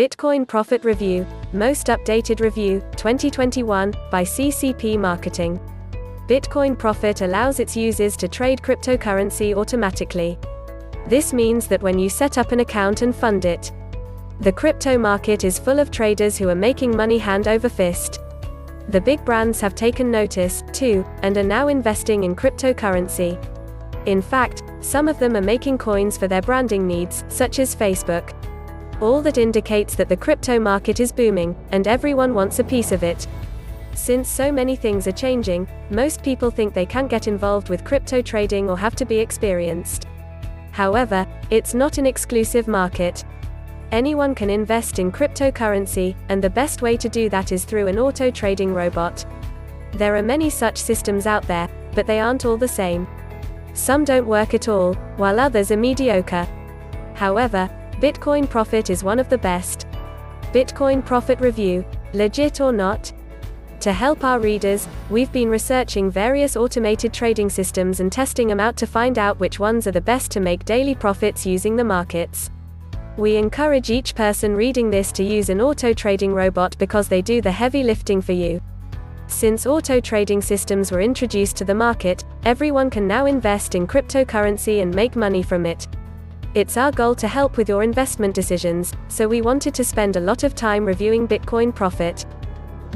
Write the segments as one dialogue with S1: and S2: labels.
S1: Bitcoin Profit Review, Most Updated Review, 2021, by CCP Marketing. Bitcoin Profit allows its users to trade cryptocurrency automatically. This means that when you set up an account and fund it, the crypto market is full of traders who are making money hand over fist. The big brands have taken notice, too, and are now investing in cryptocurrency. In fact, some of them are making coins for their branding needs, such as Facebook. All that indicates that the crypto market is booming, and everyone wants a piece of it. Since so many things are changing, most people think they can't get involved with crypto trading or have to be experienced. However, it's not an exclusive market. Anyone can invest in cryptocurrency, and the best way to do that is through an auto trading robot. There are many such systems out there, but they aren't all the same. Some don't work at all, while others are mediocre. However, Bitcoin Profit is one of the best. Bitcoin Profit Review Legit or not? To help our readers, we've been researching various automated trading systems and testing them out to find out which ones are the best to make daily profits using the markets. We encourage each person reading this to use an auto trading robot because they do the heavy lifting for you. Since auto trading systems were introduced to the market, everyone can now invest in cryptocurrency and make money from it. It's our goal to help with your investment decisions, so we wanted to spend a lot of time reviewing Bitcoin Profit.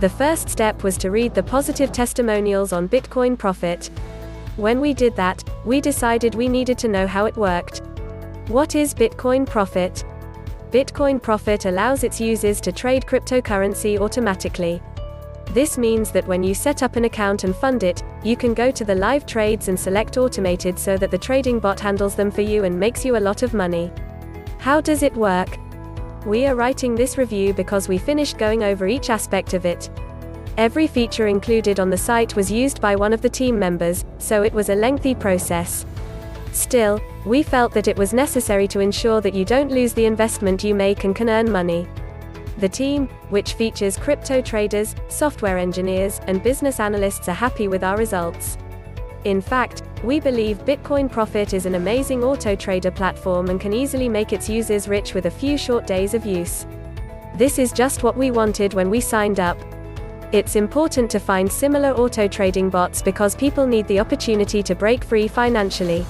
S1: The first step was to read the positive testimonials on Bitcoin Profit. When we did that, we decided we needed to know how it worked. What is Bitcoin Profit? Bitcoin Profit allows its users to trade cryptocurrency automatically. This means that when you set up an account and fund it, you can go to the live trades and select automated so that the trading bot handles them for you and makes you a lot of money. How does it work? We are writing this review because we finished going over each aspect of it. Every feature included on the site was used by one of the team members, so it was a lengthy process. Still, we felt that it was necessary to ensure that you don't lose the investment you make and can earn money. The team, which features crypto traders, software engineers, and business analysts, are happy with our results. In fact, we believe Bitcoin Profit is an amazing auto trader platform and can easily make its users rich with a few short days of use. This is just what we wanted when we signed up. It's important to find similar auto trading bots because people need the opportunity to break free financially.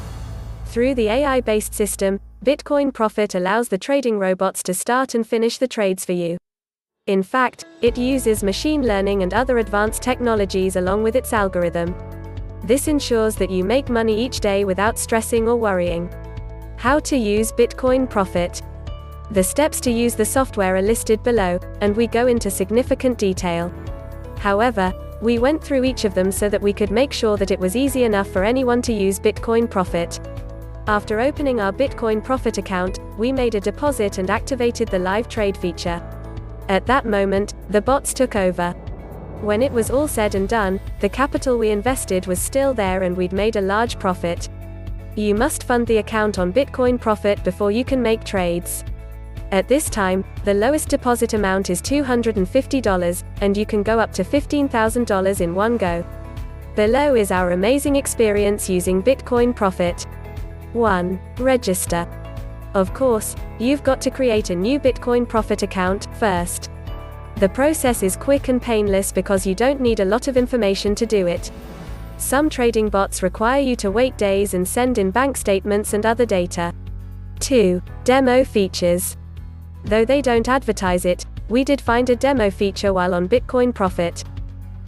S1: Through the AI based system, Bitcoin Profit allows the trading robots to start and finish the trades for you. In fact, it uses machine learning and other advanced technologies along with its algorithm. This ensures that you make money each day without stressing or worrying. How to use Bitcoin Profit. The steps to use the software are listed below, and we go into significant detail. However, we went through each of them so that we could make sure that it was easy enough for anyone to use Bitcoin Profit. After opening our Bitcoin Profit account, we made a deposit and activated the live trade feature. At that moment, the bots took over. When it was all said and done, the capital we invested was still there and we'd made a large profit. You must fund the account on Bitcoin Profit before you can make trades. At this time, the lowest deposit amount is $250, and you can go up to $15,000 in one go. Below is our amazing experience using Bitcoin Profit. 1. Register. Of course, you've got to create a new Bitcoin Profit account first. The process is quick and painless because you don't need a lot of information to do it. Some trading bots require you to wait days and send in bank statements and other data. 2. Demo features. Though they don't advertise it, we did find a demo feature while on Bitcoin Profit.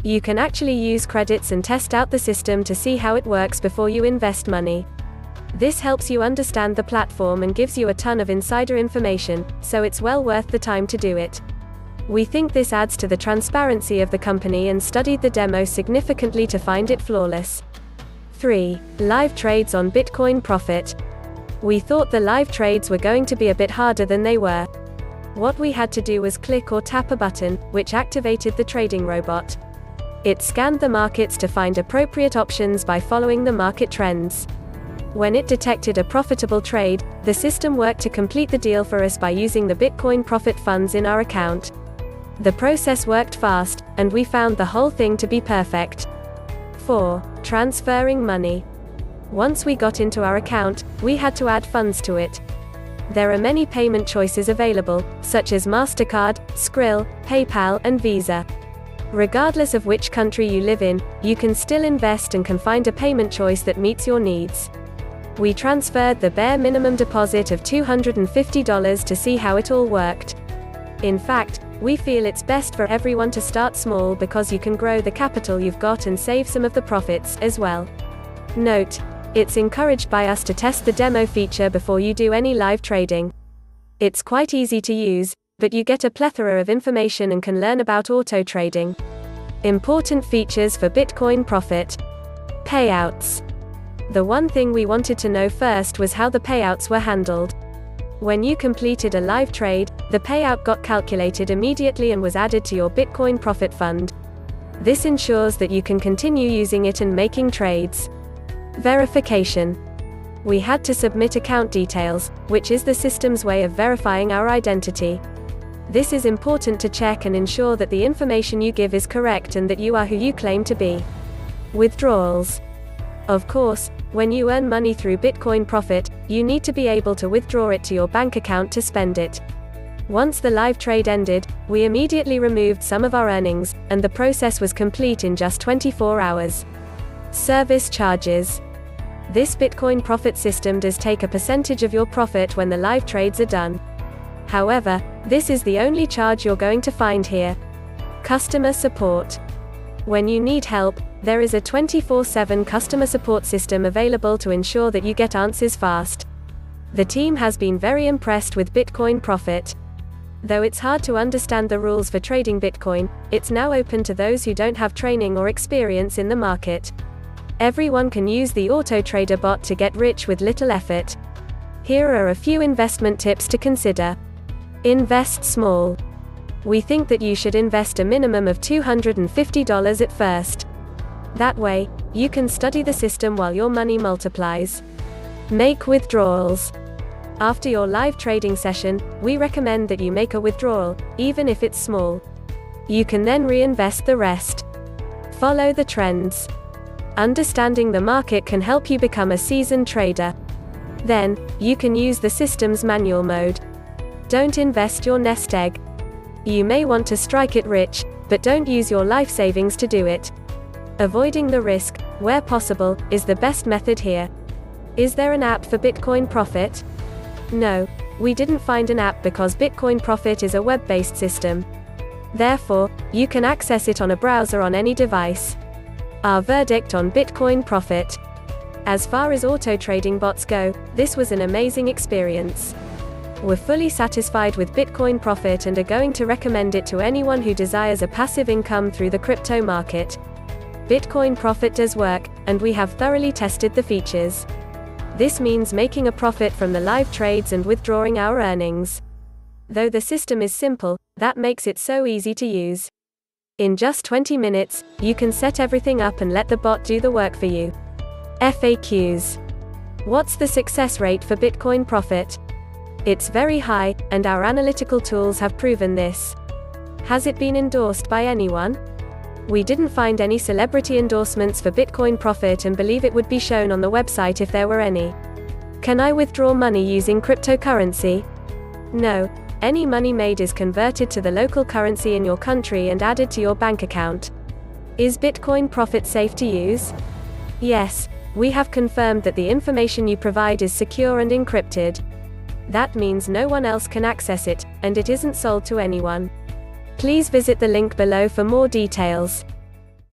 S1: You can actually use credits and test out the system to see how it works before you invest money. This helps you understand the platform and gives you a ton of insider information, so it's well worth the time to do it. We think this adds to the transparency of the company and studied the demo significantly to find it flawless. 3. Live trades on Bitcoin Profit. We thought the live trades were going to be a bit harder than they were. What we had to do was click or tap a button, which activated the trading robot. It scanned the markets to find appropriate options by following the market trends. When it detected a profitable trade, the system worked to complete the deal for us by using the Bitcoin profit funds in our account. The process worked fast, and we found the whole thing to be perfect. 4. Transferring money. Once we got into our account, we had to add funds to it. There are many payment choices available, such as MasterCard, Skrill, PayPal, and Visa. Regardless of which country you live in, you can still invest and can find a payment choice that meets your needs. We transferred the bare minimum deposit of $250 to see how it all worked. In fact, we feel it's best for everyone to start small because you can grow the capital you've got and save some of the profits as well. Note, it's encouraged by us to test the demo feature before you do any live trading. It's quite easy to use, but you get a plethora of information and can learn about auto trading. Important features for Bitcoin Profit Payouts. The one thing we wanted to know first was how the payouts were handled. When you completed a live trade, the payout got calculated immediately and was added to your Bitcoin profit fund. This ensures that you can continue using it and making trades. Verification. We had to submit account details, which is the system's way of verifying our identity. This is important to check and ensure that the information you give is correct and that you are who you claim to be. Withdrawals. Of course, when you earn money through Bitcoin profit, you need to be able to withdraw it to your bank account to spend it. Once the live trade ended, we immediately removed some of our earnings, and the process was complete in just 24 hours. Service charges. This Bitcoin profit system does take a percentage of your profit when the live trades are done. However, this is the only charge you're going to find here. Customer support. When you need help, there is a 24 7 customer support system available to ensure that you get answers fast. The team has been very impressed with Bitcoin Profit. Though it's hard to understand the rules for trading Bitcoin, it's now open to those who don't have training or experience in the market. Everyone can use the Auto Trader bot to get rich with little effort. Here are a few investment tips to consider. Invest small. We think that you should invest a minimum of $250 at first. That way, you can study the system while your money multiplies. Make withdrawals. After your live trading session, we recommend that you make a withdrawal, even if it's small. You can then reinvest the rest. Follow the trends. Understanding the market can help you become a seasoned trader. Then, you can use the system's manual mode. Don't invest your nest egg. You may want to strike it rich, but don't use your life savings to do it. Avoiding the risk, where possible, is the best method here. Is there an app for Bitcoin Profit? No, we didn't find an app because Bitcoin Profit is a web based system. Therefore, you can access it on a browser on any device. Our verdict on Bitcoin Profit. As far as auto trading bots go, this was an amazing experience. We're fully satisfied with Bitcoin Profit and are going to recommend it to anyone who desires a passive income through the crypto market. Bitcoin Profit does work, and we have thoroughly tested the features. This means making a profit from the live trades and withdrawing our earnings. Though the system is simple, that makes it so easy to use. In just 20 minutes, you can set everything up and let the bot do the work for you. FAQs What's the success rate for Bitcoin Profit? It's very high, and our analytical tools have proven this. Has it been endorsed by anyone? We didn't find any celebrity endorsements for Bitcoin Profit and believe it would be shown on the website if there were any. Can I withdraw money using cryptocurrency? No. Any money made is converted to the local currency in your country and added to your bank account. Is Bitcoin Profit safe to use? Yes. We have confirmed that the information you provide is secure and encrypted. That means no one else can access it, and it isn't sold to anyone. Please visit the link below for more details.